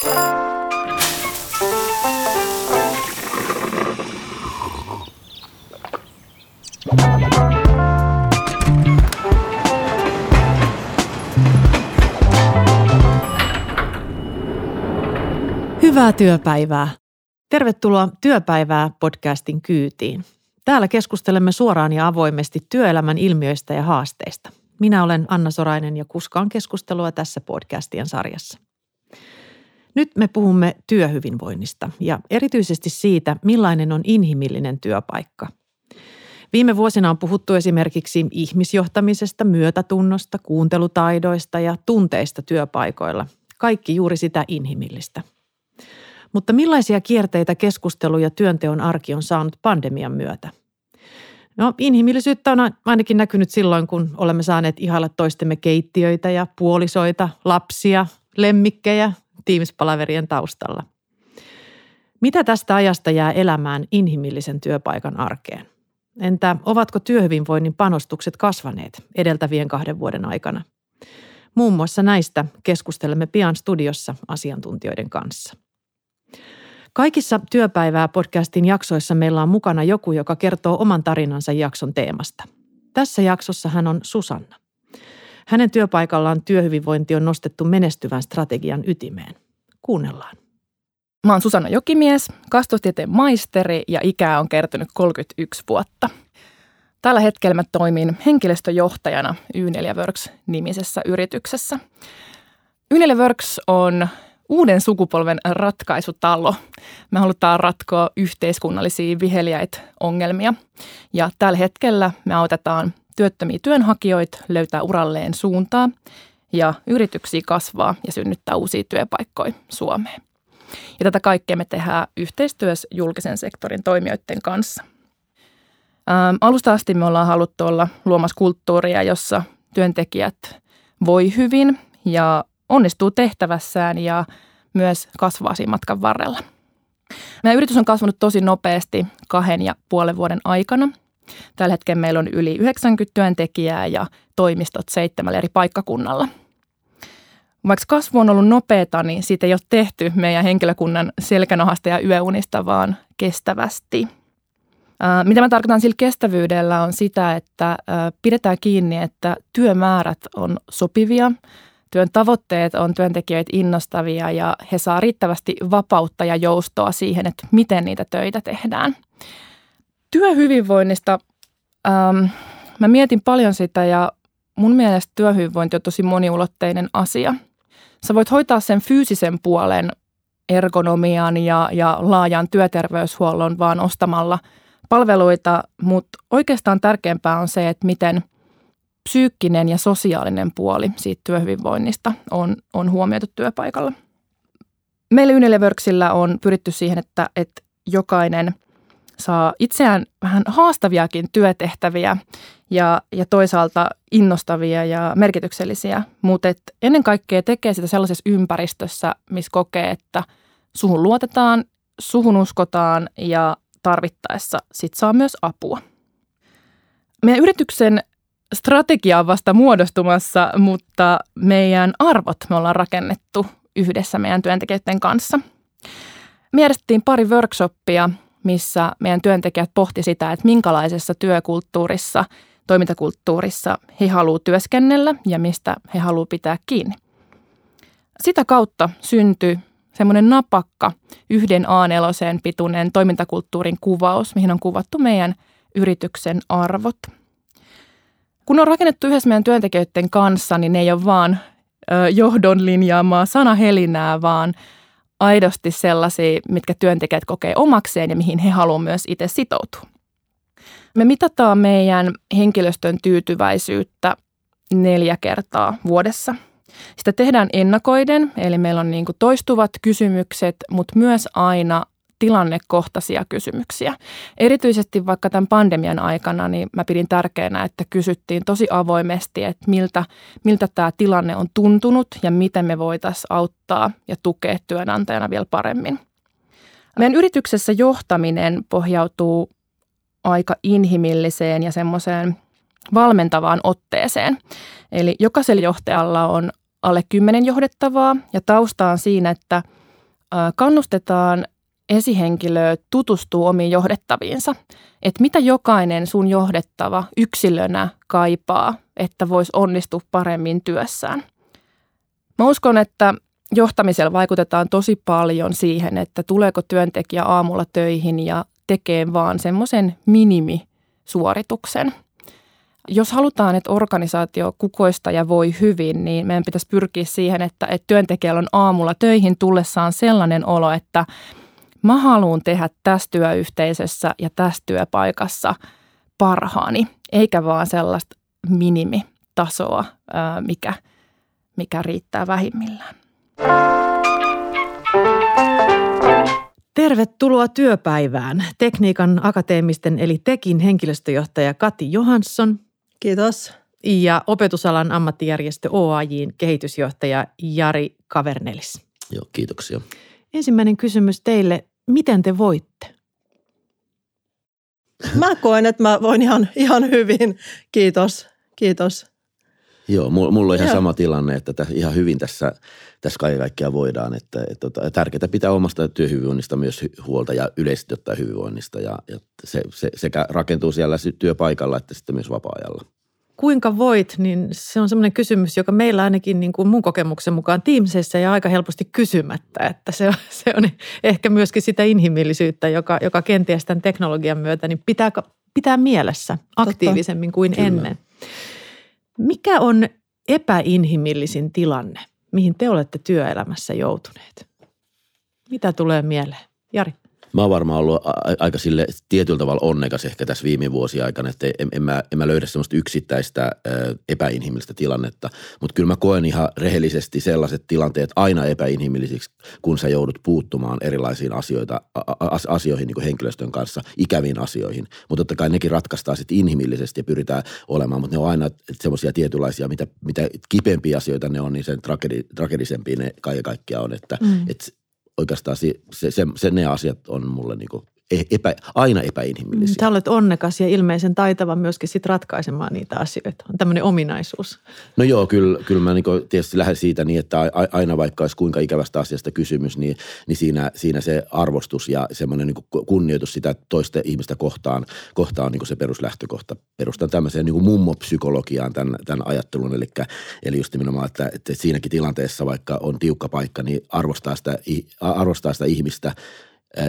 Hyvää työpäivää. Tervetuloa Työpäivää podcastin kyytiin. Täällä keskustelemme suoraan ja avoimesti työelämän ilmiöistä ja haasteista. Minä olen Anna Sorainen ja kuskaan keskustelua tässä podcastien sarjassa. Nyt me puhumme työhyvinvoinnista ja erityisesti siitä, millainen on inhimillinen työpaikka. Viime vuosina on puhuttu esimerkiksi ihmisjohtamisesta, myötätunnosta, kuuntelutaidoista ja tunteista työpaikoilla. Kaikki juuri sitä inhimillistä – mutta millaisia kierteitä keskustelu ja työnteon arki on saanut pandemian myötä? No inhimillisyyttä on ainakin näkynyt silloin, kun olemme saaneet ihailla toistemme keittiöitä ja puolisoita, lapsia, lemmikkejä tiimispalaverien taustalla. Mitä tästä ajasta jää elämään inhimillisen työpaikan arkeen? Entä ovatko työhyvinvoinnin panostukset kasvaneet edeltävien kahden vuoden aikana? Muun muassa näistä keskustelemme pian studiossa asiantuntijoiden kanssa. Kaikissa työpäivää podcastin jaksoissa meillä on mukana joku, joka kertoo oman tarinansa jakson teemasta. Tässä jaksossa hän on Susanna. Hänen työpaikallaan työhyvinvointi on nostettu menestyvän strategian ytimeen. Kuunnellaan. Mä oon Susanna Jokimies, kastustieteen maisteri ja ikää on kertynyt 31 vuotta. Tällä hetkellä mä toimin henkilöstöjohtajana Y4 Works-nimisessä yrityksessä. Y4 Works on uuden sukupolven ratkaisutalo. Me halutaan ratkoa yhteiskunnallisia viheliäitä ongelmia. Ja tällä hetkellä me autetaan työttömiä työnhakijoita löytää uralleen suuntaa ja yrityksiä kasvaa ja synnyttää uusia työpaikkoja Suomeen. Ja tätä kaikkea me tehdään yhteistyössä julkisen sektorin toimijoiden kanssa. Ähm, alusta asti me ollaan haluttu olla luomassa kulttuuria, jossa työntekijät voi hyvin ja onnistuu tehtävässään ja myös kasvaa siinä matkan varrella. Meidän yritys on kasvanut tosi nopeasti kahden ja puolen vuoden aikana. Tällä hetkellä meillä on yli 90 työntekijää ja toimistot seitsemällä eri paikkakunnalla. Vaikka kasvu on ollut nopeata, niin siitä ei ole tehty meidän henkilökunnan selkänahasta ja yöunista, vaan kestävästi. Mitä mä tarkoitan sillä kestävyydellä on sitä, että pidetään kiinni, että työmäärät on sopivia – työn tavoitteet on työntekijöitä innostavia ja he saa riittävästi vapautta ja joustoa siihen, että miten niitä töitä tehdään. Työhyvinvoinnista ähm, mä mietin paljon sitä ja mun mielestä työhyvinvointi on tosi moniulotteinen asia. Sä voit hoitaa sen fyysisen puolen ergonomian ja, ja laajan työterveyshuollon vaan ostamalla palveluita, mutta oikeastaan tärkeämpää on se, että miten – psyykkinen ja sosiaalinen puoli siitä työhyvinvoinnista on, on huomioitu työpaikalla. Meillä Unileverksillä on pyritty siihen, että, että jokainen saa itseään vähän haastaviakin työtehtäviä ja, ja toisaalta innostavia ja merkityksellisiä, mutta ennen kaikkea tekee sitä sellaisessa ympäristössä, missä kokee, että suhun luotetaan, suhun uskotaan ja tarvittaessa sit saa myös apua. Meidän yrityksen strategia on vasta muodostumassa, mutta meidän arvot me ollaan rakennettu yhdessä meidän työntekijöiden kanssa. Me järjestettiin pari workshoppia, missä meidän työntekijät pohti sitä, että minkälaisessa työkulttuurissa, toimintakulttuurissa he haluavat työskennellä ja mistä he haluavat pitää kiinni. Sitä kautta syntyi semmoinen napakka yhden A4 pituinen toimintakulttuurin kuvaus, mihin on kuvattu meidän yrityksen arvot – kun on rakennettu yhdessä meidän työntekijöiden kanssa, niin ne ei ole vaan johdon linjaamaa sanahelinää, vaan aidosti sellaisia, mitkä työntekijät kokee omakseen ja mihin he haluavat myös itse sitoutua. Me mitataan meidän henkilöstön tyytyväisyyttä neljä kertaa vuodessa. Sitä tehdään ennakoiden, eli meillä on niin toistuvat kysymykset, mutta myös aina tilannekohtaisia kysymyksiä. Erityisesti vaikka tämän pandemian aikana, niin mä pidin tärkeänä, että kysyttiin tosi avoimesti, että miltä, miltä tämä tilanne on tuntunut ja miten me voitaisiin auttaa ja tukea työnantajana vielä paremmin. Meidän yrityksessä johtaminen pohjautuu aika inhimilliseen ja semmoiseen valmentavaan otteeseen. Eli jokaisella johtajalla on alle kymmenen johdettavaa ja tausta on siinä, että – kannustetaan esihenkilöä tutustuu omiin johdettaviinsa. Että mitä jokainen sun johdettava yksilönä kaipaa, että voisi onnistua paremmin työssään. Mä uskon, että johtamisella vaikutetaan tosi paljon siihen, että tuleeko työntekijä aamulla töihin ja tekee vaan semmoisen minimisuorituksen. Jos halutaan, että organisaatio kukoista ja voi hyvin, niin meidän pitäisi pyrkiä siihen, että, että työntekijällä on aamulla töihin tullessaan sellainen olo, että mä haluan tehdä tässä työyhteisössä ja tässä työpaikassa parhaani, eikä vaan sellaista minimitasoa, mikä, mikä riittää vähimmillään. Tervetuloa työpäivään. Tekniikan akateemisten eli Tekin henkilöstöjohtaja Kati Johansson. Kiitos. Ja opetusalan ammattijärjestö OAJin kehitysjohtaja Jari Kavernelis. Joo, kiitoksia. Ensimmäinen kysymys teille. Miten te voitte? Mä koen, että mä voin ihan, ihan hyvin. Kiitos. Kiitos. Joo, mulla on ihan Joo. sama tilanne, että ihan hyvin tässä, tässä kaiken kaikkiaan voidaan. Että, että, että tärkeää pitää omasta työhyvinvoinnista myös huolta ja yleisesti ottaa hyvinvoinnista. Ja, ja se, se, sekä rakentuu siellä työpaikalla että sitten myös vapaa-ajalla. Kuinka voit, niin se on semmoinen kysymys, joka meillä ainakin niin kuin mun kokemuksen mukaan Teamsissa ja aika helposti kysymättä. Että se on, se on ehkä myöskin sitä inhimillisyyttä, joka, joka kenties tämän teknologian myötä niin pitää, pitää mielessä aktiivisemmin kuin Kyllä. ennen. Mikä on epäinhimillisin tilanne, mihin te olette työelämässä joutuneet? Mitä tulee mieleen? Jari mä oon varmaan ollut aika sille tietyllä tavalla onnekas ehkä tässä viime vuosien aikana, että en, en, mä, en mä löydä semmoista yksittäistä epäinhimillistä tilannetta, mutta kyllä mä koen ihan rehellisesti sellaiset tilanteet aina epäinhimillisiksi, kun sä joudut puuttumaan erilaisiin asioita, asioihin niin kuin henkilöstön kanssa, ikäviin asioihin, mutta totta kai nekin ratkaistaan sitten inhimillisesti ja pyritään olemaan, mutta ne on aina semmoisia tietynlaisia, mitä, mitä kipeämpiä asioita ne on, niin sen tragedi, tragedisempia ne kaiken kaikkiaan on, että mm. et oikeastaan se, se, se, se ne asiat on mulle niin kuin epä, aina epäinhimillisiä. Sä olet onnekas ja ilmeisen taitava myöskin sit ratkaisemaan niitä asioita. On tämmöinen ominaisuus. No joo, kyllä, kyllä mä niin tietysti lähden siitä niin, että aina vaikka olisi kuinka ikävästä asiasta kysymys, niin, niin siinä, siinä se arvostus ja semmoinen niin kunnioitus sitä toista ihmistä kohtaan, kohtaan on niin se peruslähtökohta. Perustan tämmöiseen niin mummopsykologiaan tämän, tämän ajattelun, eli, eli just nimenomaan, että, että siinäkin tilanteessa vaikka on tiukka paikka, niin arvostaa sitä, arvostaa sitä ihmistä –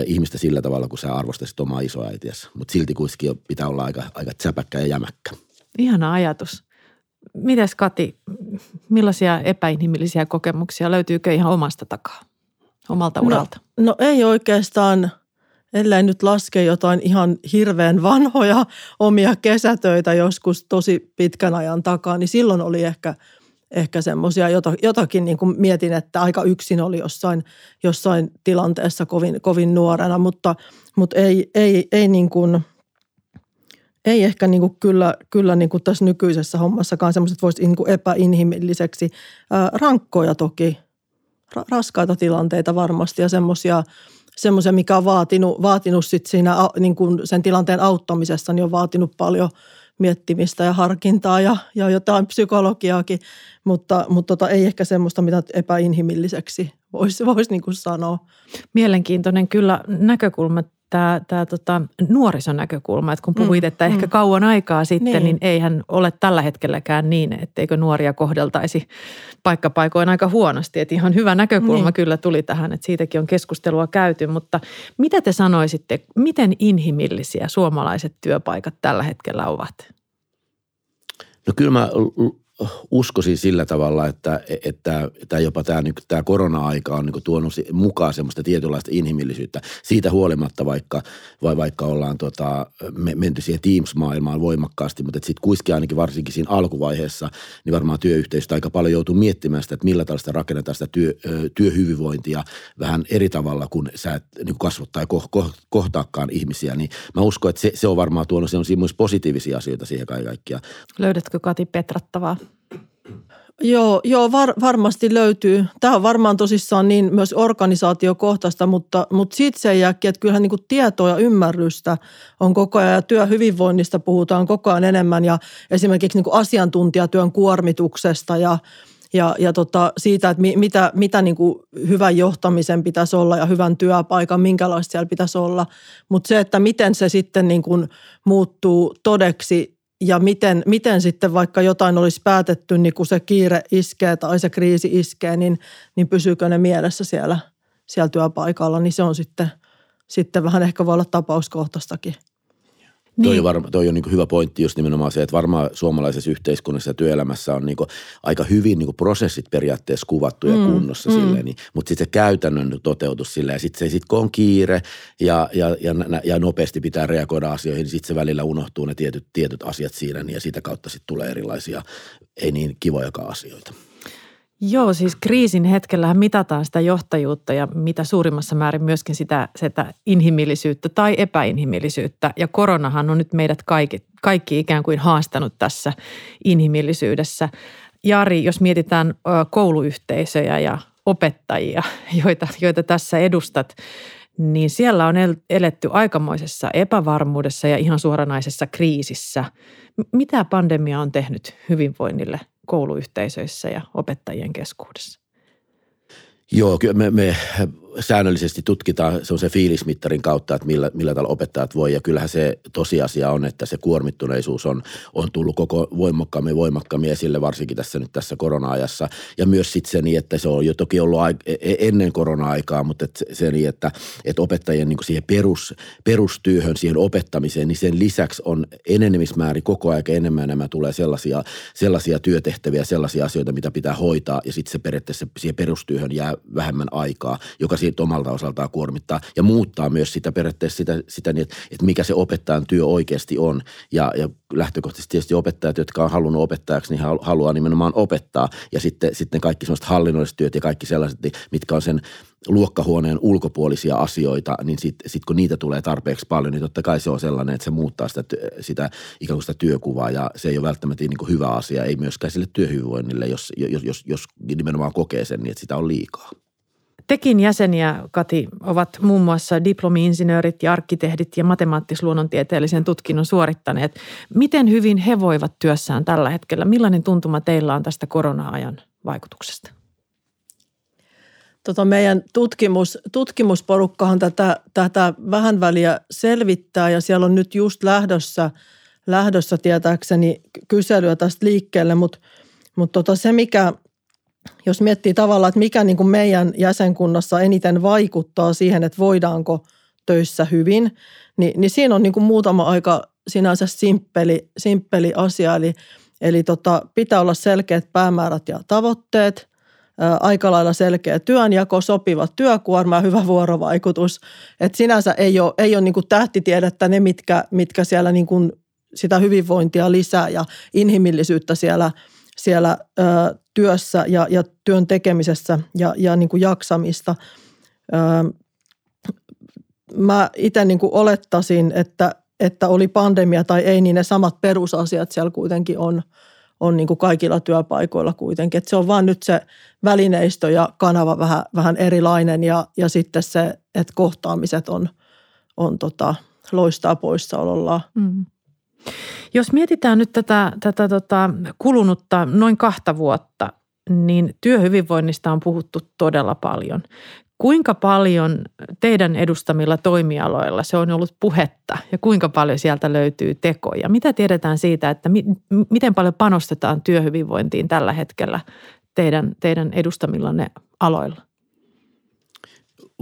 ihmistä sillä tavalla, kun sä arvostasit omaa isoäitiäsi. Mutta silti kuitenkin pitää olla aika, aika säpäkkä ja jämäkkä. Ihana ajatus. Mites Kati, millaisia epäinhimillisiä kokemuksia löytyykö ihan omasta takaa, omalta no, uralta? No, no ei oikeastaan, ellei nyt laske jotain ihan hirveän vanhoja omia kesätöitä joskus tosi pitkän ajan takaa, niin silloin oli ehkä – ehkä semmoisia jotakin niin kuin mietin, että aika yksin oli jossain, jossain tilanteessa kovin, kovin nuorena, mutta, mutta ei, ei, ei, niin kuin, ei ehkä niin kuin kyllä, kyllä niin kuin tässä nykyisessä hommassakaan semmoiset voisi niin kuin epäinhimilliseksi. Rankkoja toki, ra, raskaita tilanteita varmasti ja semmoisia, semmoisia, mikä on vaatinut, vaatinut sit siinä niin kuin sen tilanteen auttamisessa, niin on vaatinut paljon – miettimistä ja harkintaa ja, ja jotain psykologiaakin, mutta, mutta tota, ei ehkä semmoista, mitä epäinhimilliseksi voisi vois niin sanoa. Mielenkiintoinen kyllä näkökulma tämä, tämä tota, nuorisonäkökulma, että kun puhuit, mm, että mm. ehkä kauan aikaa sitten, niin. niin eihän ole tällä hetkelläkään niin, etteikö nuoria kohdeltaisi paikkapaikoin aika huonosti. Että ihan hyvä näkökulma niin. kyllä tuli tähän, että siitäkin on keskustelua käyty, mutta mitä te sanoisitte, miten inhimillisiä suomalaiset työpaikat tällä hetkellä ovat? No kyllä mä uskoisin sillä tavalla, että, että, että jopa tämä, niin tämä korona-aika on niin tuonut mukaan semmoista tietynlaista inhimillisyyttä. Siitä huolimatta, vaikka, vai vaikka ollaan tota, menty siihen Teams-maailmaan voimakkaasti, mutta sitten kuitenkin ainakin varsinkin siinä alkuvaiheessa, niin varmaan työyhteisöstä aika paljon joutuu miettimään sitä, että millä sitä rakennetaan sitä työ, työhyvinvointia vähän eri tavalla, kun sä et niin kasvot tai ko, ko, kohtaakaan ihmisiä. Niin mä uskon, että se, se on varmaan tuonut myös positiivisia asioita siihen kaikkiaan. Löydätkö Kati petrattavaa? Joo, joo var, varmasti löytyy. Tämä on varmaan tosissaan niin myös organisaatiokohtaista, mutta, mutta siitä se jääkin, että kyllähän niin tietoa ja ymmärrystä on koko ajan ja työhyvinvoinnista puhutaan koko ajan enemmän ja esimerkiksi niin asiantuntijatyön kuormituksesta ja, ja, ja tota, siitä, että mi, mitä, mitä niin kuin hyvän johtamisen pitäisi olla ja hyvän työpaikan, minkälaista siellä pitäisi olla. Mutta se, että miten se sitten niin kuin muuttuu todeksi ja miten, miten sitten vaikka jotain olisi päätetty, niin kun se kiire iskee tai se kriisi iskee, niin, niin pysyykö ne mielessä siellä, siellä työpaikalla, niin se on sitten, sitten vähän ehkä voi olla tapauskohtaistakin. Niin. Toi on, varma, toi on niin hyvä pointti just nimenomaan se, että varmaan suomalaisessa yhteiskunnassa ja työelämässä on niin aika hyvin niin prosessit periaatteessa kuvattu ja mm. kunnossa mm. silleen, niin, mutta sitten se käytännön toteutus silleen ja sitten se sit kun on kiire ja, ja, ja, ja nopeasti pitää reagoida asioihin, niin sitten se välillä unohtuu ne tietyt, tietyt asiat siinä niin ja sitä kautta sitten tulee erilaisia ei niin kivojakaan asioita. Joo, siis kriisin hetkellähän mitataan sitä johtajuutta ja mitä suurimmassa määrin myöskin sitä, sitä inhimillisyyttä tai epäinhimillisyyttä. Ja koronahan on nyt meidät kaikki, kaikki ikään kuin haastanut tässä inhimillisyydessä. Jari, jos mietitään kouluyhteisöjä ja opettajia, joita, joita tässä edustat, niin siellä on eletty aikamoisessa epävarmuudessa ja ihan suoranaisessa kriisissä. Mitä pandemia on tehnyt hyvinvoinnille kouluyhteisöissä ja opettajien keskuudessa? Joo, kyllä me, me säännöllisesti tutkitaan se fiilismittarin kautta, että millä, millä tällä opettajat voi. Ja kyllähän se tosiasia on, että se kuormittuneisuus on, on tullut koko voimakkaammin voimakkaammin esille, varsinkin tässä nyt tässä korona-ajassa. Ja myös sitten se niin, että se on jo toki ollut e, e, ennen korona-aikaa, mutta et se niin, että, että opettajien niin siihen perus, perustyöhön, siihen opettamiseen, niin sen lisäksi on enenemismäärin koko ajan enemmän enemmän tulee sellaisia, sellaisia työtehtäviä, sellaisia asioita, mitä pitää hoitaa. Ja sitten se periaatteessa siihen perustyöhön jää vähemmän aikaa, joka siitä omalta osaltaan kuormittaa ja muuttaa myös sitä periaatteessa sitä, sitä niin, että, että mikä se opettajan työ oikeasti on. Ja, ja lähtökohtaisesti tietysti opettajat, jotka on halunnut opettajaksi, niin haluaa nimenomaan opettaa. Ja sitten, sitten kaikki sellaiset hallinnolliset työt ja kaikki sellaiset, mitkä on sen luokkahuoneen ulkopuolisia asioita, niin sitten sit kun niitä tulee tarpeeksi paljon, niin totta kai se on sellainen, että se muuttaa sitä, sitä ikään kuin sitä työkuvaa ja se ei ole välttämättä niin kuin hyvä asia, ei myöskään sille työhyvinvoinnille, jos, jos, jos, jos nimenomaan kokee sen, niin että sitä on liikaa. Tekin jäseniä, Kati, ovat muun muassa diplomi-insinöörit ja arkkitehdit ja matemaattis-luonnontieteellisen tutkinnon suorittaneet. Miten hyvin he voivat työssään tällä hetkellä? Millainen tuntuma teillä on tästä korona-ajan vaikutuksesta? Tota meidän tutkimus, tutkimusporukkahan tätä, tätä vähän väliä selvittää ja siellä on nyt just lähdössä, lähdössä tietääkseni kyselyä tästä liikkeelle, mutta, mutta tota se mikä – jos miettii tavallaan, että mikä niin kuin meidän jäsenkunnassa eniten vaikuttaa siihen, että voidaanko töissä hyvin, niin, niin siinä on niin kuin muutama aika sinänsä simppeli, simppeli asia. Eli, eli tota, pitää olla selkeät päämäärät ja tavoitteet, aika lailla selkeä työnjako, sopiva työkuorma ja hyvä vuorovaikutus. Et sinänsä ei ole, ei ole niin kuin tähtitiedettä ne, mitkä, mitkä siellä niin kuin sitä hyvinvointia lisää ja inhimillisyyttä siellä – siellä ö, työssä ja, ja työn tekemisessä ja, ja niin kuin jaksamista. Ö, mä itse niin kuin olettaisin, että, että oli pandemia tai ei, niin ne samat perusasiat siellä kuitenkin on, on niin kuin kaikilla työpaikoilla kuitenkin. Että se on vaan nyt se välineistö ja kanava vähän, vähän erilainen ja, ja sitten se, että kohtaamiset on, on tota, loistaa poissaolollaan. Mm. Jos mietitään nyt tätä, tätä tota kulunutta noin kahta vuotta, niin työhyvinvoinnista on puhuttu todella paljon. Kuinka paljon teidän edustamilla toimialoilla se on ollut puhetta ja kuinka paljon sieltä löytyy tekoja? Mitä tiedetään siitä, että mi- miten paljon panostetaan työhyvinvointiin tällä hetkellä teidän, teidän edustamillanne aloilla?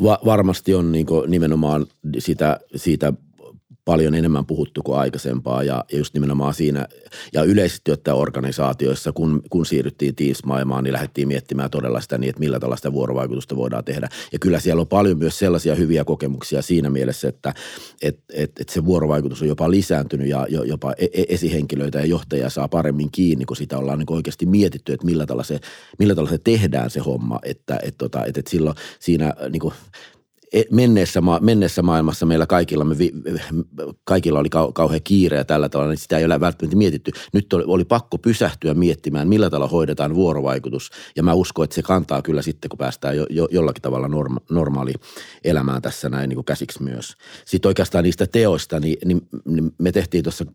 Va- varmasti on niin nimenomaan sitä, siitä paljon enemmän puhuttu kuin aikaisempaa ja, just nimenomaan siinä ja yleisesti ottaen organisaatioissa, kun, kun siirryttiin Teams-maailmaan, niin lähdettiin miettimään todella sitä niin, että millä tällaista vuorovaikutusta voidaan tehdä. Ja kyllä siellä on paljon myös sellaisia hyviä kokemuksia siinä mielessä, että et, et, et se vuorovaikutus on jopa lisääntynyt ja jopa e, e, esihenkilöitä ja johtajia saa paremmin kiinni, kun sitä ollaan niin oikeasti mietitty, että millä tällä se, millä tällä se tehdään se homma, että et, tota, et, et silloin siinä niin kuin, menneessä, ma- menneessä maailmassa meillä kaikilla, me vi- kaikilla oli kau- kauhean kiire ja tällä tavalla, niin sitä ei ole välttämättä mietitty. Nyt oli, oli pakko pysähtyä miettimään, millä tavalla hoidetaan vuorovaikutus. Ja mä uskon, että se kantaa kyllä sitten, kun päästään jo, jo, jollakin tavalla norma- normaali elämään tässä näin niin kuin käsiksi myös. Sitten oikeastaan niistä teoista, niin, niin, niin me tehtiin tuossa,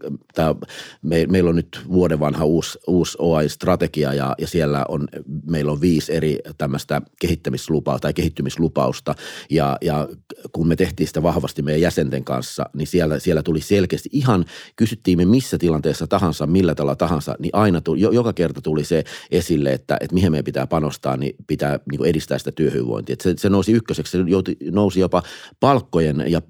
me, meillä on nyt vuoden vanha uusi, uusi OAI-strategia ja, ja siellä on, meillä on viisi eri tämmöistä kehittämislupaa tai kehittymislupausta ja, ja kun me tehtiin sitä vahvasti meidän jäsenten kanssa, niin siellä, siellä tuli selkeästi ihan, kysyttiin me missä tilanteessa tahansa, millä tavalla tahansa, niin aina tuli, joka kerta tuli se esille, että, että mihin meidän pitää panostaa, niin pitää niin kuin edistää sitä työhyvinvointia. se, se nousi ykköseksi, se jouti, nousi jopa palkkojen ja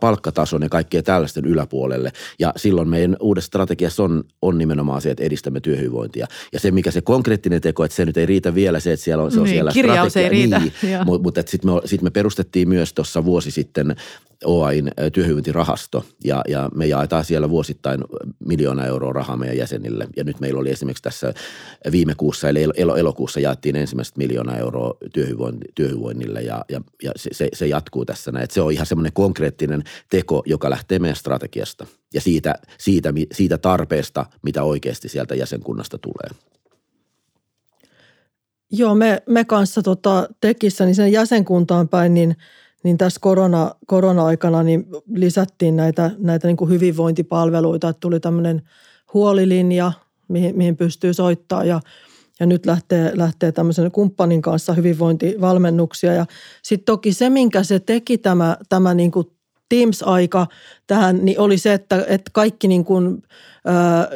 palkkatason ja kaikkea tällaisten yläpuolelle. Ja silloin meidän uudessa strategiassa on, on nimenomaan se, että edistämme työhyvinvointia. Ja se, mikä se konkreettinen teko, että se nyt ei riitä vielä se, että siellä on, se on niin, siellä strategia. ei riitä. Niin, mutta, mutta sitten me, sit me perustettiin myös tuossa vuosi sitten OAIn työhyvinvointirahasto ja, ja me jaetaan siellä vuosittain miljoona euroa rahaa meidän jäsenille. Ja nyt meillä oli esimerkiksi tässä viime kuussa eli elo, elokuussa jaettiin ensimmäistä miljoona euroa työhyvinvoinnille ja, ja, ja se, se, jatkuu tässä näin. se on ihan semmoinen konkreettinen teko, joka lähtee meidän strategiasta ja siitä, siitä, siitä tarpeesta, mitä oikeasti sieltä jäsenkunnasta tulee. Joo, me, me kanssa tota, tekissä niin sen jäsenkuntaan päin, niin, niin tässä korona, korona-aikana niin lisättiin näitä, näitä niin kuin hyvinvointipalveluita, että tuli tämmöinen huolilinja, mihin, mihin pystyy soittaa ja, ja nyt lähtee, lähtee tämmöisen kumppanin kanssa hyvinvointivalmennuksia. Ja sitten toki se, minkä se teki tämä, tämä niin kuin Teams-aika tähän, niin oli se, että, että kaikki niin kuin,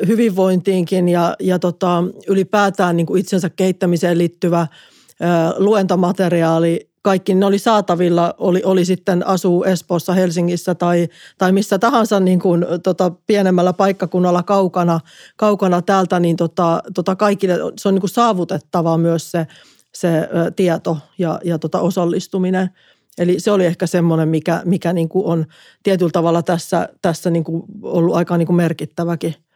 hyvinvointiinkin ja, ja tota, ylipäätään niin kuin itsensä kehittämiseen liittyvä luentomateriaali, kaikki ne oli saatavilla, oli, oli sitten asuu Espoossa, Helsingissä tai, tai missä tahansa niin kuin, tota, pienemmällä paikkakunnalla kaukana, kaukana täältä, niin tota, tota kaikille se on niin kuin saavutettava myös se, se tieto ja, ja tota osallistuminen – Eli se oli ehkä semmoinen, mikä, mikä niin kuin on tietyllä tavalla tässä, tässä niin kuin ollut aika niin kuin merkittäväkin –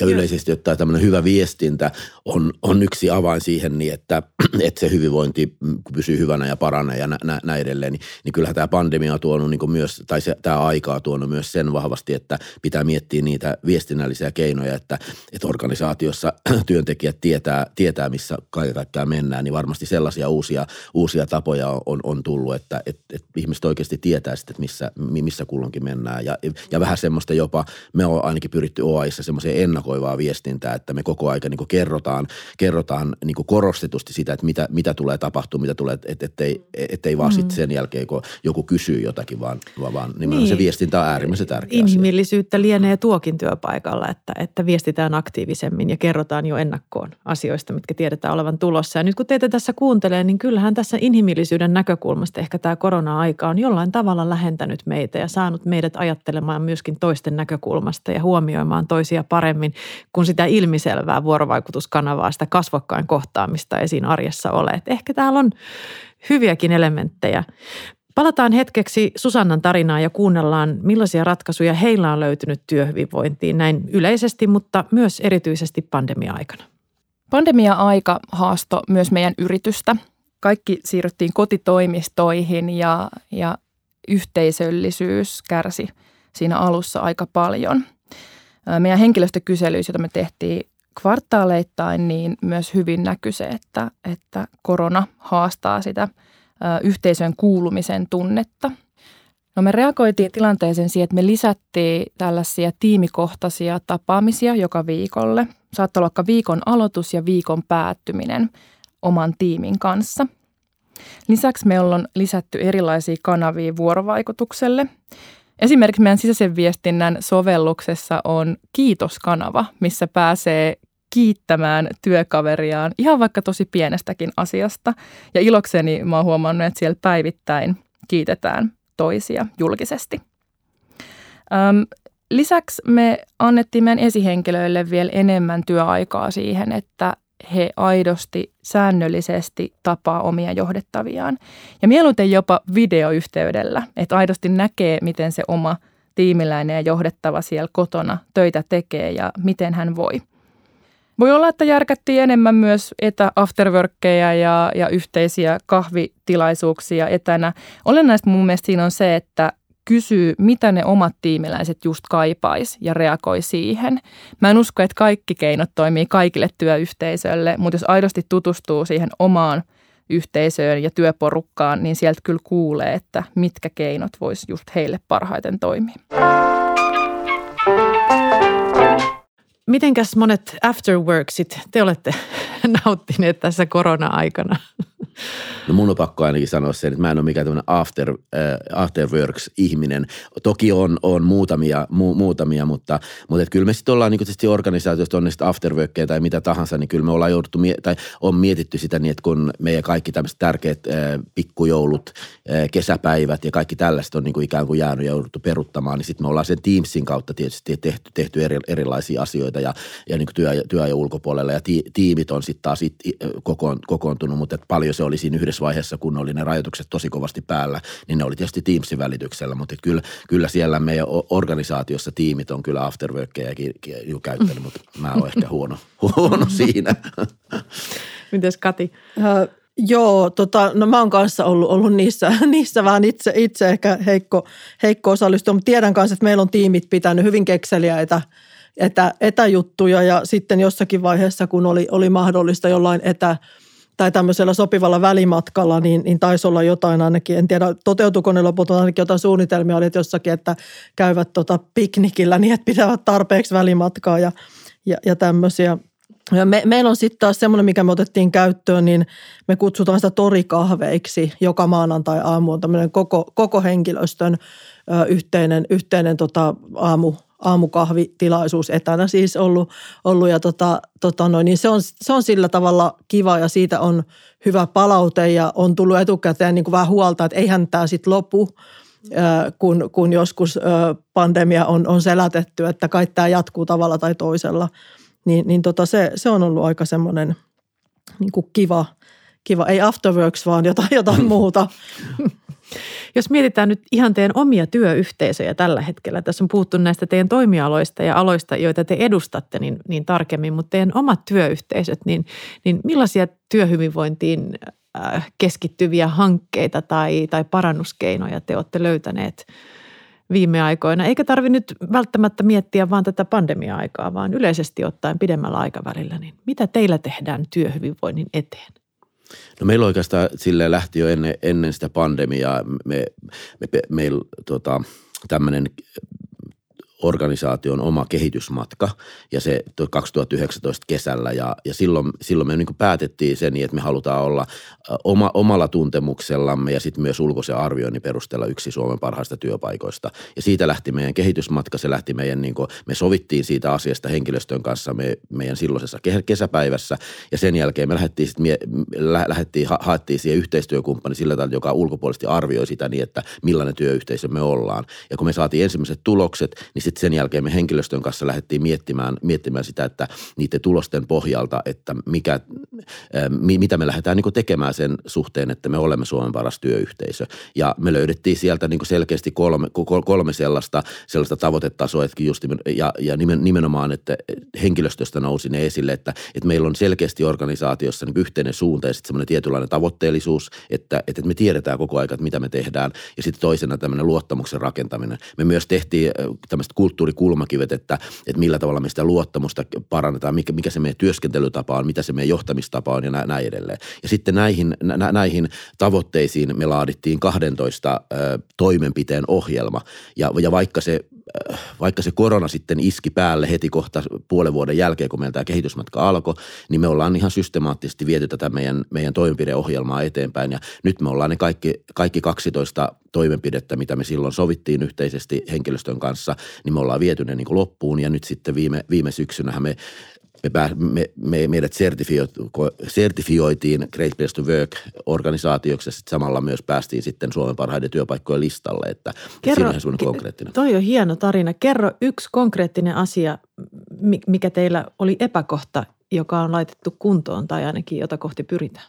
ja yleisesti ottaen tämmöinen hyvä viestintä on, on yksi avain siihen, niin että, että se hyvinvointi pysyy hyvänä ja paranee ja nä, nä, näin edelleen. Niin, niin kyllähän tämä pandemia on tuonut niin myös, tai se, tämä aika on tuonut myös sen vahvasti, että pitää miettiä niitä viestinnällisiä keinoja, että, että organisaatiossa työntekijät tietää, tietää missä kaiken kaikkiaan mennään, niin varmasti sellaisia uusia, uusia tapoja on, on tullut, että, että, että ihmiset oikeasti tietää sitten, että missä, missä kulloinkin mennään. Ja, ja vähän semmoista jopa, me on ainakin pyritty OAissa semmoiseen ennakoivaa viestintää, että me koko aika niin kerrotaan, kerrotaan niin korostetusti sitä, että mitä, mitä tulee tapahtua, mitä tulee, että ettei, ettei vaan mm. sitten sen jälkeen, kun joku kysyy jotakin, vaan, vaan nimenomaan niin. se viestintä on äärimmäisen tärkeä Inhimillisyyttä asia. lienee tuokin työpaikalla, että, että viestitään aktiivisemmin ja kerrotaan jo ennakkoon asioista, mitkä tiedetään olevan tulossa. Ja nyt kun teitä tässä kuuntelee, niin kyllähän tässä inhimillisyyden näkökulmasta ehkä tämä korona-aika on jollain tavalla lähentänyt meitä ja saanut meidät ajattelemaan myöskin toisten näkökulmasta ja huomioimaan toisia paremmin kuin sitä ilmiselvää vuorovaikutuskanavaa, sitä kasvokkain kohtaamista esiin arjessa ole. Et ehkä täällä on hyviäkin elementtejä. Palataan hetkeksi Susannan tarinaan ja kuunnellaan, millaisia ratkaisuja heillä on löytynyt työhyvinvointiin näin yleisesti, mutta myös erityisesti pandemia-aikana. Pandemia-aika haasto myös meidän yritystä. Kaikki siirryttiin kotitoimistoihin ja, ja yhteisöllisyys kärsi siinä alussa aika paljon – meidän henkilöstökyselyissä, joita me tehtiin kvartaaleittain, niin myös hyvin näkyy se, että, että korona haastaa sitä yhteisön kuulumisen tunnetta. No me reagoitiin tilanteeseen siihen, että me lisättiin tällaisia tiimikohtaisia tapaamisia joka viikolle. Saattaa olla viikon aloitus ja viikon päättyminen oman tiimin kanssa. Lisäksi me ollaan lisätty erilaisia kanavia vuorovaikutukselle – Esimerkiksi meidän sisäisen viestinnän sovelluksessa on kiitoskanava, missä pääsee kiittämään työkaveriaan ihan vaikka tosi pienestäkin asiasta. Ja ilokseni mä oon huomannut, että siellä päivittäin kiitetään toisia julkisesti. Öm, lisäksi me annettiin meidän esihenkilöille vielä enemmän työaikaa siihen, että he aidosti säännöllisesti tapaa omia johdettaviaan. Ja mieluiten jopa videoyhteydellä, että aidosti näkee, miten se oma tiimiläinen ja johdettava siellä kotona töitä tekee ja miten hän voi. Voi olla, että järkättiin enemmän myös etä-afterworkkeja ja, ja yhteisiä kahvitilaisuuksia etänä. Olennaista mun mielestä siinä on se, että kysyy, mitä ne omat tiimiläiset just kaipais ja reagoi siihen. Mä en usko, että kaikki keinot toimii kaikille työyhteisölle, mutta jos aidosti tutustuu siihen omaan yhteisöön ja työporukkaan, niin sieltä kyllä kuulee, että mitkä keinot vois just heille parhaiten toimia. Mitenkäs monet afterworksit te olette nauttineet tässä korona-aikana? No mun on pakko ainakin sanoa sen, että mä en ole mikään tämmöinen after, uh, afterworks-ihminen. Toki on, on muutamia, mu, muutamia, mutta, mutta et kyllä me sitten ollaan niin tietysti organisaatiosta on ne afterworkkeja tai mitä tahansa, niin kyllä me ollaan jouduttu, tai on mietitty sitä niin, että kun meidän kaikki tämmöiset tärkeät uh, pikkujoulut, uh, kesäpäivät ja kaikki tällaista on niin kuin ikään kuin jäänyt ja jouduttu peruttamaan, niin sitten me ollaan sen Teamsin kautta tietysti tehty, tehty eri, erilaisia asioita ja, ja niin kuin työ, työ ja ulkopuolella ja ti, tiimit on sitten taas it, kokoon, kokoontunut, mutta paljon se oli siinä yhdessä vaiheessa, kun oli ne rajoitukset tosi kovasti päällä, niin ne oli tietysti Teamsin välityksellä, mutta kyllä, kyllä siellä meidän organisaatiossa tiimit on kyllä afterworkkeja jo käyttänyt, mutta mä oon ehkä huono, huono siinä. Mites Kati? Joo, tota, no mä oon kanssa ollut, ollut niissä, niissä vähän itse, itse ehkä heikko, heikko osallistua, mutta tiedän kanssa, että meillä on tiimit pitänyt hyvin kekseliäitä etä, etäjuttuja ja sitten jossakin vaiheessa, kun oli, oli mahdollista jollain etä, tai tämmöisellä sopivalla välimatkalla, niin, niin taisi olla jotain ainakin, en tiedä toteutuko ne lopulta, ainakin jotain suunnitelmia oli, että jossakin, että käyvät tota piknikillä niin, että pitävät tarpeeksi välimatkaa ja, ja, ja tämmöisiä. Ja me, meillä on sitten taas semmoinen, mikä me otettiin käyttöön, niin me kutsutaan sitä torikahveiksi joka maanantai aamu on tämmöinen koko, koko henkilöstön ö, yhteinen, yhteinen tota, aamu, aamukahvitilaisuus etänä siis ollut, ollut ja tota, tota noin, niin se, on, se on sillä tavalla kiva ja siitä on hyvä palaute ja on tullut etukäteen niin kuin vähän huolta, että eihän tämä sitten lopu, kun, kun joskus pandemia on, on selätetty, että kai tämä jatkuu tavalla tai toisella. Niin, niin tota se, se on ollut aika semmoinen niin kuin kiva, kiva, ei afterworks, vaan jotain, jotain muuta. Jos mietitään nyt ihan teidän omia työyhteisöjä tällä hetkellä, tässä on puhuttu näistä teidän toimialoista ja aloista, joita te edustatte niin, niin tarkemmin, mutta teidän omat työyhteisöt, niin, niin millaisia työhyvinvointiin äh, keskittyviä hankkeita tai, tai parannuskeinoja te olette löytäneet viime aikoina? Eikä tarvi nyt välttämättä miettiä vaan tätä pandemia-aikaa, vaan yleisesti ottaen pidemmällä aikavälillä, niin mitä teillä tehdään työhyvinvoinnin eteen? No meillä oikeastaan sille lähti jo ennen, ennen sitä pandemiaa. Me, me, me, meillä tota, tämmöinen organisaation oma kehitysmatka ja se 2019 kesällä ja, ja silloin, silloin me niin päätettiin sen niin, että me halutaan olla oma, omalla tuntemuksellamme ja sitten myös ulkoisen arvioinnin perusteella yksi Suomen parhaista työpaikoista. Ja siitä lähti meidän kehitysmatka, se lähti meidän, niin kuin, me sovittiin siitä asiasta henkilöstön kanssa me, meidän silloisessa kesäpäivässä ja sen jälkeen me lähdettiin, sit, me, lähdettiin ha, haettiin siihen yhteistyökumppani sillä tavalla, joka ulkopuolisesti arvioi sitä niin, että millainen työyhteisö me ollaan. Ja kun me saatiin ensimmäiset tulokset, niin sitten sen jälkeen me henkilöstön kanssa lähdettiin miettimään, miettimään sitä, että niiden tulosten pohjalta, että mikä, mitä me lähdetään niin tekemään sen suhteen, että me olemme Suomen paras työyhteisö. Ja me löydettiin sieltä niin selkeästi kolme, kolme sellaista, sellaista tavoitetasoa, että just, ja, ja nimenomaan, että henkilöstöstä nousi ne esille, että, että meillä on selkeästi organisaatiossa niin yhteinen suunta ja sitten semmoinen tietynlainen tavoitteellisuus, että, että me tiedetään koko ajan, että mitä me tehdään. Ja sitten toisena tämmöinen luottamuksen rakentaminen. Me myös tehtiin tämmöistä kulttuurikulmakivet, että, että millä tavalla me sitä luottamusta parannetaan, mikä, mikä se meidän työskentelytapa on, mitä se meidän johtamistapa on ja näin edelleen. Ja sitten näihin, nä, näihin tavoitteisiin me laadittiin 12 ö, toimenpiteen ohjelma. Ja, ja vaikka se vaikka se korona sitten iski päälle heti kohta puolen vuoden jälkeen, kun meillä tämä kehitysmatka alkoi, niin me ollaan ihan systemaattisesti viety tätä meidän, meidän toimenpideohjelmaa eteenpäin. Ja nyt me ollaan ne kaikki, kaikki 12 toimenpidettä, mitä me silloin sovittiin yhteisesti henkilöstön kanssa, niin me ollaan viety ne niin kuin loppuun. Ja nyt sitten viime, viime syksynä me me, pää, me, me, meidät sertifioitiin Great Place to Work-organisaatioksi ja samalla myös päästiin sitten Suomen parhaiden työpaikkojen listalle, että Kerro, siinä on konkreettinen. Toi on hieno tarina. Kerro yksi konkreettinen asia, mikä teillä oli epäkohta, joka on laitettu kuntoon tai ainakin jota kohti pyritään.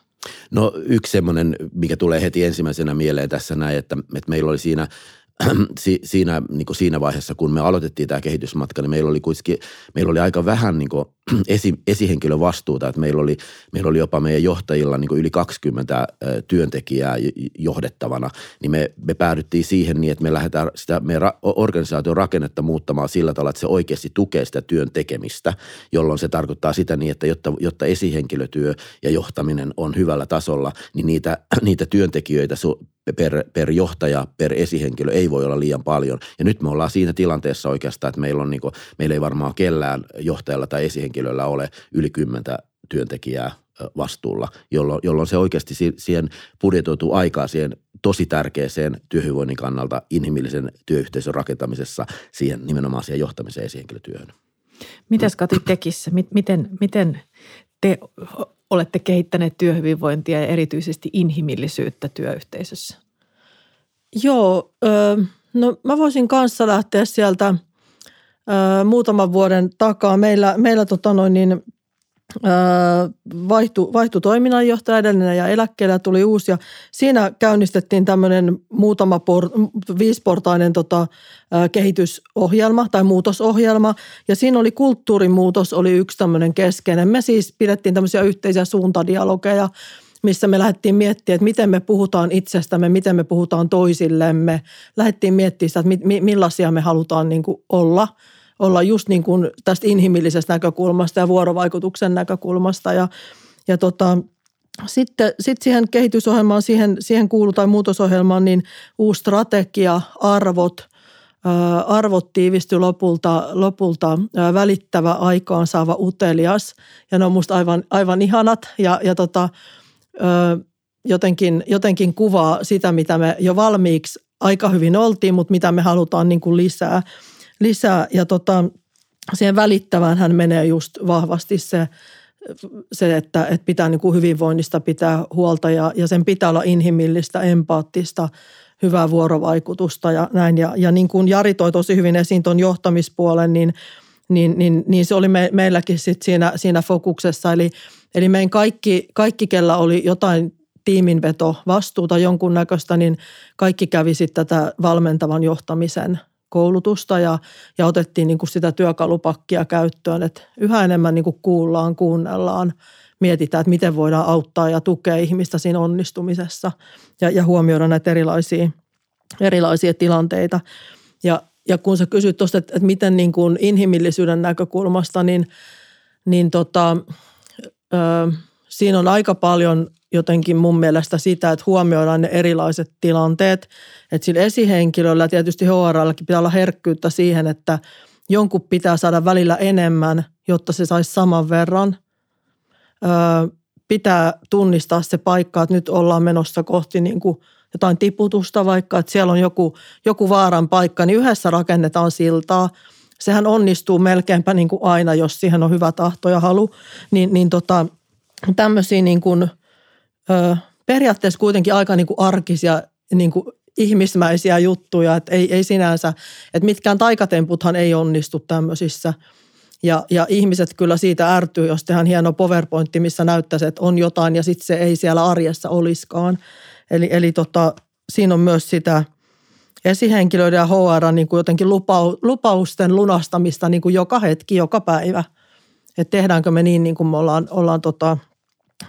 No yksi semmoinen, mikä tulee heti ensimmäisenä mieleen tässä näin, että, että meillä oli siinä siinä, niin kuin siinä vaiheessa, kun me aloitettiin tämä kehitysmatka, niin meillä oli kuitenkin, meillä oli aika vähän niin kuin esi, esihenkilön vastuuta, että meillä oli, meillä oli jopa meidän johtajilla niin yli 20 työntekijää johdettavana, niin me, me päädyttiin siihen niin, että me lähdetään sitä meidän organisaation rakennetta muuttamaan sillä tavalla, että se oikeasti tukee sitä työn tekemistä, jolloin se tarkoittaa sitä niin, että jotta, jotta esihenkilötyö ja johtaminen on hyvällä tasolla, niin niitä, niitä työntekijöitä per, per johtaja, per esihenkilö ei voi olla liian paljon. Ja nyt me ollaan siinä tilanteessa oikeastaan, että meillä, on niin kuin, meillä ei varmaan kellään johtajalla tai esihenkilöllä ole yli kymmentä työntekijää vastuulla, jolloin, jolloin se oikeasti siihen budjetoituu aikaa siihen tosi tärkeäseen työhyvinvoinnin kannalta inhimillisen työyhteisön rakentamisessa siihen nimenomaan siihen johtamiseen esihenkilötyöhön. Mitäs Kati tekisi? Miten, miten te olette kehittäneet työhyvinvointia ja erityisesti inhimillisyyttä työyhteisössä? Joo, no mä voisin kanssa lähteä sieltä muutaman vuoden takaa. Meillä, meillä tota noin niin, vaihtui, vaihtui toiminnanjohtaja edellinen ja eläkkeellä tuli uusi ja siinä käynnistettiin tämmöinen muutama por, viisportainen tota, kehitysohjelma tai muutosohjelma ja siinä oli kulttuurimuutos oli yksi tämmöinen keskeinen. Me siis pidettiin tämmöisiä yhteisiä suuntadialogeja, missä me lähdettiin miettimään, että miten me puhutaan itsestämme, miten me puhutaan toisillemme. Lähdettiin miettimään sitä, että millaisia me halutaan niin kuin olla – olla just niin kuin tästä inhimillisestä näkökulmasta ja vuorovaikutuksen näkökulmasta. Ja, ja tota, sitten sit siihen kehitysohjelmaan, siihen, siihen kuuluu tai muutosohjelmaan, niin uusi strategia, arvot, arvot tiivistyi lopulta, lopulta välittävä, aikaan saava utelias. Ja ne on musta aivan, aivan ihanat ja, ja tota, jotenkin, jotenkin kuvaa sitä, mitä me jo valmiiksi aika hyvin oltiin, mutta mitä me halutaan niin kuin lisää lisää. Ja tota, siihen välittävään hän menee just vahvasti se, se että, että pitää niin kuin hyvinvoinnista pitää huolta ja, ja sen pitää olla inhimillistä, empaattista, hyvää vuorovaikutusta ja näin. Ja, ja niin kuin Jari toi tosi hyvin esiin tuon johtamispuolen, niin, niin, niin, niin se oli me, meilläkin sit siinä, siinä fokuksessa. Eli, eli meidän kaikki, kaikki, kellä oli jotain tiiminveto vastuuta jonkunnäköistä, niin kaikki kävi sitten tätä valmentavan johtamisen koulutusta ja, ja otettiin niin kuin sitä työkalupakkia käyttöön, että yhä enemmän niin kuin kuullaan, kuunnellaan, mietitään, että miten voidaan auttaa ja tukea ihmistä siinä onnistumisessa ja, ja huomioida näitä erilaisia, erilaisia tilanteita. Ja, ja kun sä kysyt tuosta, että, että miten niin kuin inhimillisyyden näkökulmasta, niin, niin tota, ö, siinä on aika paljon jotenkin mun mielestä sitä, että huomioidaan ne erilaiset tilanteet. Että sillä esihenkilöllä tietysti HRllakin pitää olla herkkyyttä siihen, että jonkun pitää saada välillä enemmän, jotta se saisi saman verran. Öö, pitää tunnistaa se paikka, että nyt ollaan menossa kohti niin kuin jotain tiputusta vaikka, että siellä on joku, joku vaaran paikka, niin yhdessä rakennetaan siltaa. Sehän onnistuu melkeinpä niin kuin aina, jos siihen on hyvä tahto ja halu. Niin, niin tota, tämmöisiä niin kuin – ö, periaatteessa kuitenkin aika niin kuin arkisia niin kuin ihmismäisiä juttuja, että ei, ei sinänsä, että mitkään taikatemputhan ei onnistu tämmöisissä. Ja, ja ihmiset kyllä siitä ärtyy, jos tehdään hieno powerpointti, missä näyttäisi, että on jotain ja sitten se ei siellä arjessa oliskaan. Eli, eli tota, siinä on myös sitä esihenkilöiden ja HR niin kuin jotenkin lupau, lupausten lunastamista niin kuin joka hetki, joka päivä. Että tehdäänkö me niin, niin kuin me ollaan, ollaan tota,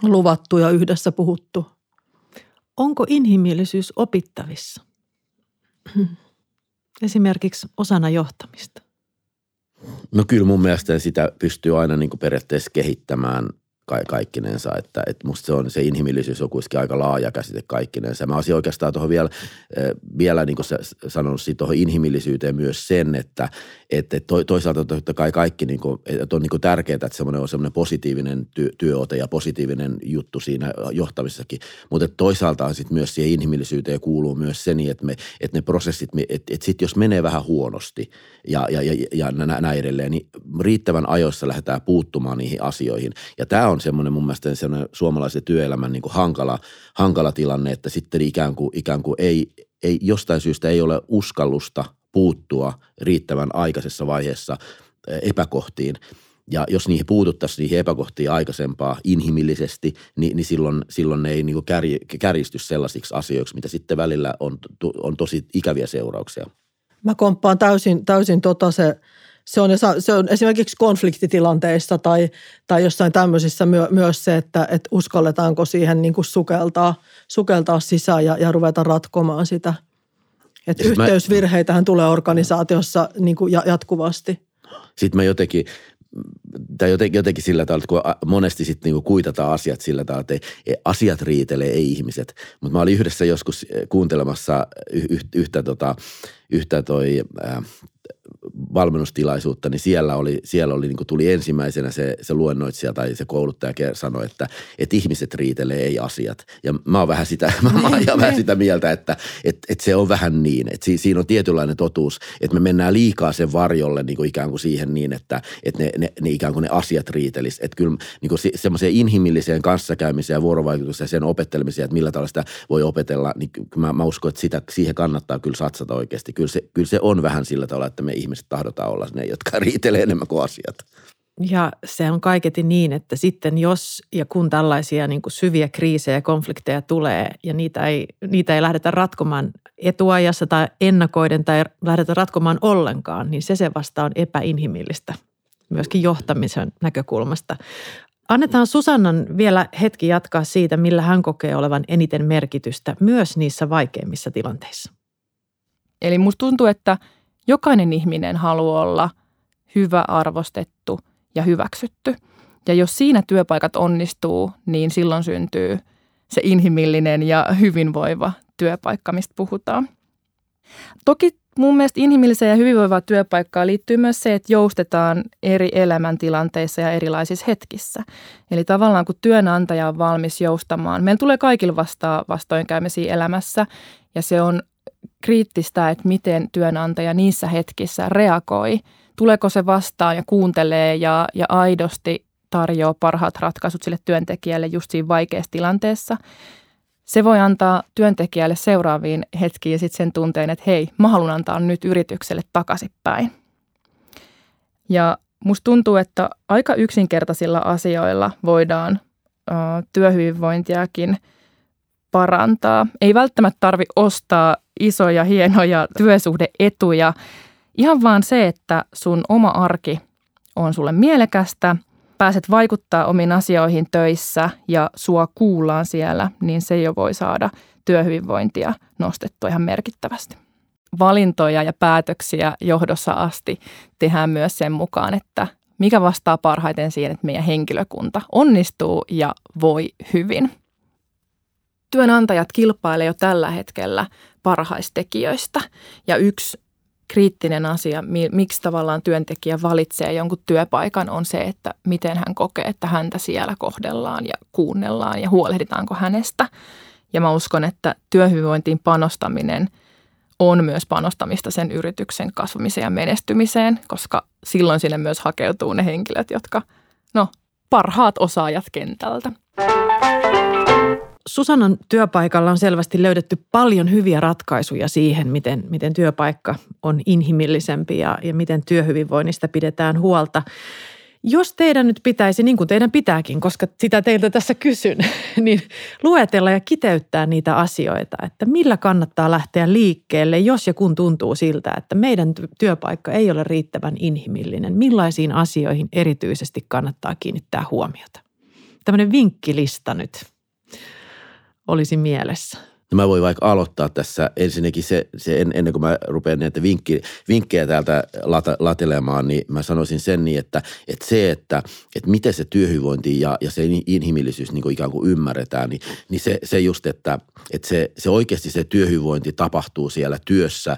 luvattu ja yhdessä puhuttu. Onko inhimillisyys opittavissa? Esimerkiksi osana johtamista. No kyllä mun mielestä sitä pystyy aina niin kuin periaatteessa kehittämään ka- kaikkinensa, että, että musta se on se inhimillisyys on kuitenkin aika laaja käsite kaikkinensa. Mä olisin oikeastaan tuohon vielä, vielä niin kuin sanonut tuohon inhimillisyyteen myös sen, että, että toisaalta totta kai kaikki niin kuin, että on niin kuin tärkeää, että semmoinen on semmoinen positiivinen työ, työote ja positiivinen juttu siinä johtamisessakin, mutta toisaalta sitten myös siihen inhimillisyyteen kuuluu myös se niin, että, me, että ne prosessit, että, että sitten jos menee vähän huonosti ja, ja, ja, ja näin edelleen, niin riittävän ajoissa lähdetään puuttumaan niihin asioihin. Ja tämä on semmoinen mun mielestä semmoinen suomalaisen työelämän niin kuin hankala, hankala tilanne, että sitten ikään kuin, ikään kuin ei, ei, jostain syystä ei ole uskallusta puuttua riittävän aikaisessa vaiheessa epäkohtiin. Ja jos niihin puututtaisiin niihin epäkohtiin aikaisempaa inhimillisesti, niin, niin silloin, silloin ne ei niin kär, kärjisty sellaisiksi asioiksi, mitä sitten välillä on, on tosi ikäviä seurauksia. Mä komppaan täysin, täysin tota se, se on, se on esimerkiksi konfliktitilanteissa tai, tai jossain tämmöisissä myö, myös se, että, että uskalletaanko siihen niin kuin sukeltaa, sukeltaa sisään ja, ja ruveta ratkomaan sitä. Että yhteysvirheitähän tulee organisaatiossa niin kuin jatkuvasti. Sitten mä jotenkin, tai jotenkin, jotenkin sillä tavalla, että kun monesti sitten niinku kuitataan asiat sillä tavalla, että ei, asiat riitelee, ei ihmiset. Mutta mä olin yhdessä joskus kuuntelemassa yhtä, tota, yhtä toi, äh, valmennustilaisuutta, niin siellä oli, siellä oli niin kuin tuli ensimmäisenä se, se luennoitsija tai se kouluttaja sanoi, että, että ihmiset riitelee, ei asiat. Ja mä oon vähän sitä, mä oon vähän sitä mieltä, että, että, että se on vähän niin, että siinä on tietynlainen totuus, että me mennään liikaa sen varjolle niin kuin ikään kuin siihen niin, että, että ne, ne, ne ikään kuin ne asiat riitelis. Että kyllä niin kuin semmoiseen inhimilliseen kanssakäymiseen ja vuorovaikutukseen ja sen opettelemiseen, että millä tavalla sitä voi opetella, niin mä, mä uskon, että sitä, siihen kannattaa kyllä satsata oikeasti. Kyllä se, kyllä se on vähän sillä tavalla, että me ihmiset tahdotaan olla ne, jotka riitelee enemmän kuin asiat. Ja se on kaiketi niin, että sitten jos ja kun tällaisia niin kuin syviä kriisejä ja konflikteja tulee ja niitä ei, niitä ei lähdetä ratkomaan etuajassa tai ennakoiden tai lähdetä ratkomaan ollenkaan, niin se se vasta on epäinhimillistä myöskin johtamisen näkökulmasta. Annetaan Susannan vielä hetki jatkaa siitä, millä hän kokee olevan eniten merkitystä myös niissä vaikeimmissa tilanteissa. Eli musta tuntuu, että – Jokainen ihminen haluaa olla hyvä, arvostettu ja hyväksytty. Ja jos siinä työpaikat onnistuu, niin silloin syntyy se inhimillinen ja hyvinvoiva työpaikka, mistä puhutaan. Toki mun mielestä inhimilliseen ja hyvinvoivaan työpaikkaan liittyy myös se, että joustetaan eri elämäntilanteissa ja erilaisissa hetkissä. Eli tavallaan kun työnantaja on valmis joustamaan, meillä tulee kaikilla vastaan vastoinkäymisiä elämässä ja se on kriittistä, että miten työnantaja niissä hetkissä reagoi. Tuleeko se vastaan ja kuuntelee ja, ja aidosti tarjoaa parhaat ratkaisut sille työntekijälle just siinä vaikeassa tilanteessa. Se voi antaa työntekijälle seuraaviin hetkiin ja sitten sen tunteen, että hei, mä haluan antaa nyt yritykselle takaisinpäin. Ja musta tuntuu, että aika yksinkertaisilla asioilla voidaan ö, työhyvinvointiakin parantaa. Ei välttämättä tarvi ostaa isoja, hienoja työsuhdeetuja. Ihan vaan se, että sun oma arki on sulle mielekästä, pääset vaikuttaa omiin asioihin töissä ja sua kuullaan siellä, niin se jo voi saada työhyvinvointia nostettua ihan merkittävästi. Valintoja ja päätöksiä johdossa asti tehdään myös sen mukaan, että mikä vastaa parhaiten siihen, että meidän henkilökunta onnistuu ja voi hyvin. Työnantajat kilpailevat jo tällä hetkellä parhaistekijöistä. Ja yksi kriittinen asia, miksi tavallaan työntekijä valitsee jonkun työpaikan, on se, että miten hän kokee, että häntä siellä kohdellaan ja kuunnellaan ja huolehditaanko hänestä. Ja mä uskon, että työhyvinvointiin panostaminen on myös panostamista sen yrityksen kasvamiseen ja menestymiseen, koska silloin sinne myös hakeutuu ne henkilöt, jotka, no, parhaat osaajat kentältä. Susannan työpaikalla on selvästi löydetty paljon hyviä ratkaisuja siihen, miten, miten työpaikka on inhimillisempi ja, ja miten työhyvinvoinnista pidetään huolta. Jos teidän nyt pitäisi, niin kuin teidän pitääkin, koska sitä teiltä tässä kysyn, niin luetella ja kiteyttää niitä asioita, että millä kannattaa lähteä liikkeelle, jos ja kun tuntuu siltä, että meidän työpaikka ei ole riittävän inhimillinen. Millaisiin asioihin erityisesti kannattaa kiinnittää huomiota? Tämmöinen vinkkilista nyt olisi mielessä? No mä voin vaikka aloittaa tässä. Ensinnäkin se, se en, ennen kuin mä rupean näitä vinkki, vinkkejä täältä lata, latelemaan, niin mä sanoisin sen niin, että, että se, että, että miten se työhyvinvointi ja, ja se inhimillisyys niin kuin ikään kuin ymmärretään, niin, niin se, se just, että, että se, se oikeasti se työhyvinvointi tapahtuu siellä työssä,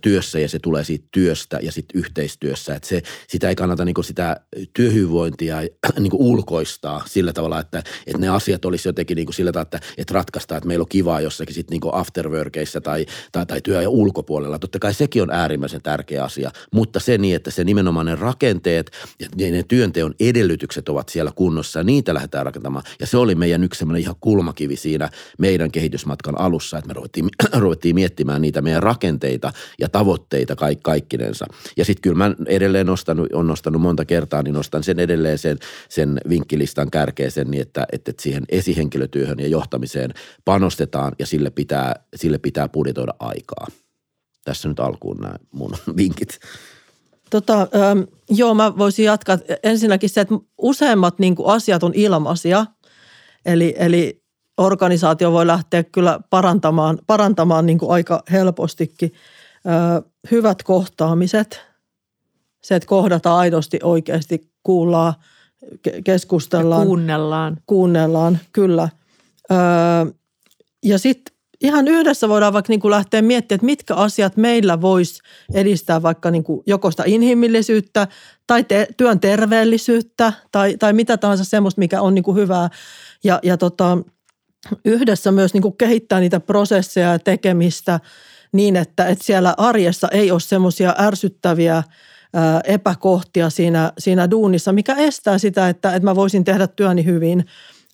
työssä ja se tulee siitä työstä ja sitten yhteistyössä, että se, sitä ei kannata niin kuin sitä työhyvinvointia niin kuin ulkoistaa sillä tavalla, että, että ne asiat olisi jotenkin niin kuin sillä tavalla, että, että ratkaistaan, että meillä on kivaa, jos jossakin sitten niin afterworkeissa tai, tai, tai työ- ja ulkopuolella. Totta kai sekin on äärimmäisen tärkeä asia, mutta se niin, että se nimenomaan ne rakenteet ja ne työnteon edellytykset ovat siellä kunnossa ja niitä lähdetään rakentamaan. Ja se oli meidän yksi semmoinen ihan kulmakivi siinä meidän kehitysmatkan alussa, että me ruvettiin, ruvettiin miettimään niitä meidän rakenteita ja tavoitteita kaik, kaikkinensa. Ja sitten kyllä mä edelleen nostanut, on nostanut monta kertaa, niin nostan sen edelleen sen, sen vinkkilistan kärkeeseen niin, että, että siihen esihenkilötyöhön ja johtamiseen panostetaan ja sille pitää, sille pitää budjetoida aikaa. Tässä nyt alkuun nämä mun vinkit. Tota, ähm, joo, mä voisin jatkaa. Ensinnäkin se, että useimmat niin kuin asiat on ilmaisia. Eli, eli organisaatio voi lähteä kyllä parantamaan, parantamaan niin kuin aika helpostikin. Äh, hyvät kohtaamiset, se, että kohdataan aidosti oikeasti, kuullaan, keskustellaan. Ja kuunnellaan. Kuunnellaan, kyllä. Öö, ja sitten ihan yhdessä voidaan vaikka niin kuin lähteä miettimään, että mitkä asiat meillä voisi edistää vaikka niin kuin joko sitä inhimillisyyttä tai te, työn terveellisyyttä tai, tai mitä tahansa semmoista, mikä on niin kuin hyvää. Ja, ja tota, yhdessä myös niin kuin kehittää niitä prosesseja ja tekemistä niin, että, että siellä arjessa ei ole semmoisia ärsyttäviä – epäkohtia siinä, siinä duunissa, mikä estää sitä, että, että mä voisin tehdä työni hyvin,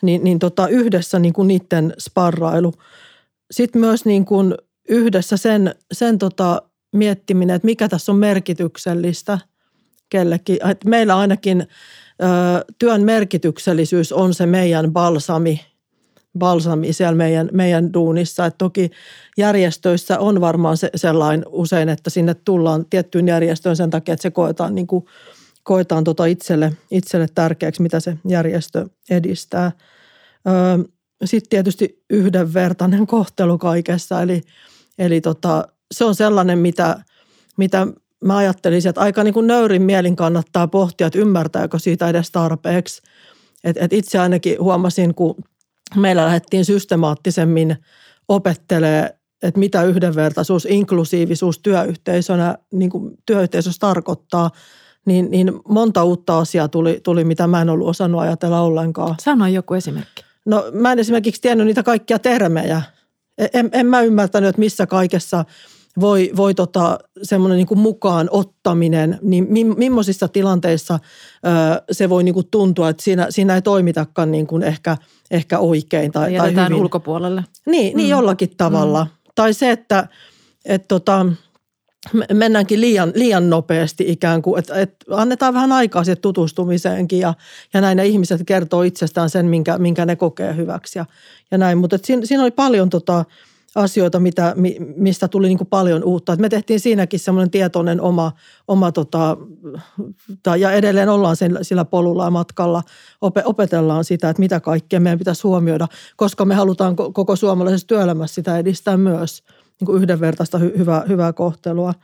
niin, niin tota, yhdessä niin kuin niiden sparrailu. Sitten myös niin kuin yhdessä sen, sen tota miettiminen, että mikä tässä on merkityksellistä kellekin. Että meillä ainakin ö, työn merkityksellisyys on se meidän balsami – balsami siellä meidän, meidän duunissa. Et toki järjestöissä on varmaan se, sellainen usein, että sinne tullaan tiettyyn järjestöön sen takia, että se koetaan, niin kuin, koetaan tota itselle, itselle tärkeäksi, mitä se järjestö edistää. Sitten tietysti yhdenvertainen kohtelu kaikessa, eli, eli tota, se on sellainen, mitä, mitä mä ajattelisin, että aika niin kuin nöyrin mielin kannattaa pohtia, että ymmärtääkö siitä edes tarpeeksi. Et, et itse ainakin huomasin, kun meillä lähdettiin systemaattisemmin opettelee, että mitä yhdenvertaisuus, inklusiivisuus työyhteisönä, niin kuin työyhteisössä tarkoittaa, niin, niin monta uutta asiaa tuli, tuli, mitä mä en ollut osannut ajatella ollenkaan. Sano joku esimerkki. No mä en esimerkiksi tiennyt niitä kaikkia termejä. En, en mä ymmärtänyt, että missä kaikessa – voi, voi tota, semmoinen niin mukaan ottaminen, niin mi, millaisissa tilanteissa ö, se voi niin kuin tuntua, että siinä, siinä ei toimitakaan niin kuin ehkä, ehkä oikein tai, tai hyvin. ulkopuolelle. Niin, niin mm. jollakin tavalla. Mm. Tai se, että et tota, mennäänkin liian, liian nopeasti ikään kuin, että, että annetaan vähän aikaa siihen tutustumiseenkin ja, ja näin ne ihmiset kertoo itsestään sen, minkä, minkä ne kokee hyväksi ja, ja näin. Mutta siinä, siinä oli paljon tota, asioita, mitä, mistä tuli niin kuin paljon uutta. Et me tehtiin siinäkin semmoinen tietoinen oma, oma tota, tai, ja edelleen ollaan sen, sillä polulla ja matkalla, opetellaan sitä, että mitä kaikkea meidän pitäisi huomioida, koska me halutaan koko suomalaisessa työelämässä sitä edistää myös niin kuin yhdenvertaista hy, hyvää, hyvää kohtelua.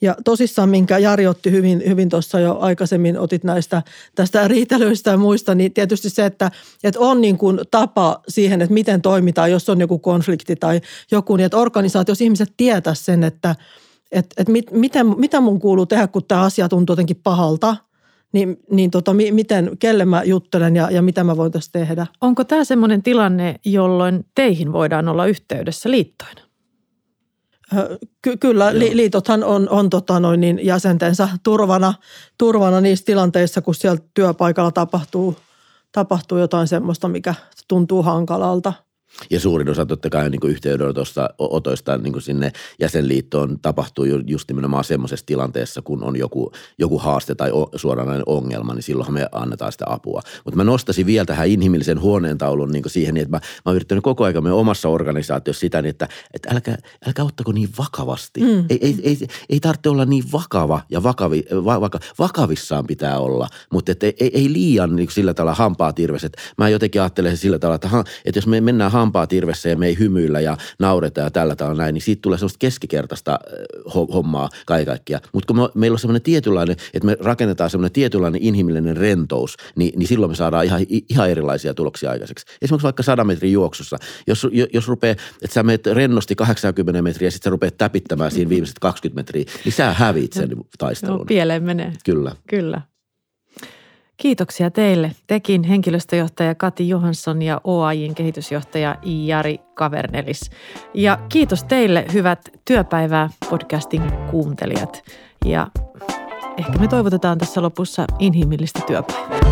Ja tosissaan, minkä Jari otti hyvin, hyvin tuossa jo aikaisemmin, otit näistä tästä riitelyistä ja muista, niin tietysti se, että, että on niin kuin tapa siihen, että miten toimitaan, jos on joku konflikti tai joku, niin että organisaatiossa ihmiset tietää sen, että, että, että mit, miten, mitä mun kuuluu tehdä, kun tämä asia tuntuu jotenkin pahalta – niin, niin tota, miten, kelle mä juttelen ja, ja mitä mä voin tässä tehdä. Onko tämä semmoinen tilanne, jolloin teihin voidaan olla yhteydessä liittoina? Ky- kyllä, Joo. liitothan on, on tota noin niin jäsentensä turvana, turvana niissä tilanteissa, kun siellä työpaikalla tapahtuu, tapahtuu jotain semmoista, mikä tuntuu hankalalta – ja suurin osa totta kai niin yhteydenotosta otoista niin kuin sinne jäsenliittoon tapahtuu just nimenomaan semmoisessa tilanteessa, kun on joku, joku haaste tai suoranainen ongelma, niin silloinhan me annetaan sitä apua. Mutta mä nostasin vielä tähän inhimillisen huoneentaulun niin siihen, että mä, mä oon yrittänyt koko ajan meidän omassa organisaatiossa sitä, niin että, että älkää, älkää ottako niin vakavasti. Mm. Ei, ei, ei, ei tarvitse olla niin vakava ja vakavi, va, vaka, vakavissaan pitää olla, mutta ei, ei liian niin sillä tavalla hampaa tirves. Mä jotenkin ajattelen sillä tavalla, että, että jos me mennään hampaa tirvessä ja me ei hymyillä ja naureta ja tällä tavalla näin, niin siitä tulee semmoista keskikertaista hommaa kaikkia. Mutta kun me, meillä on semmoinen tietynlainen, että me rakennetaan semmoinen tietynlainen inhimillinen rentous, niin, niin silloin me saadaan ihan, ihan erilaisia tuloksia aikaiseksi. Esimerkiksi vaikka 100 metrin juoksussa, jos, jos rupeaa, että sä menet rennosti 80 metriä ja sitten sä rupeat täpittämään siinä viimeiset 20 metriä, niin sä hävit sen taistelun. No, pieleen menee. Kyllä. Kyllä. Kiitoksia teille, tekin henkilöstöjohtaja Kati Johansson ja OAJin kehitysjohtaja Jari Kavernelis. Ja kiitos teille hyvät työpäivää podcastin kuuntelijat. Ja ehkä me toivotetaan tässä lopussa inhimillistä työpäivää.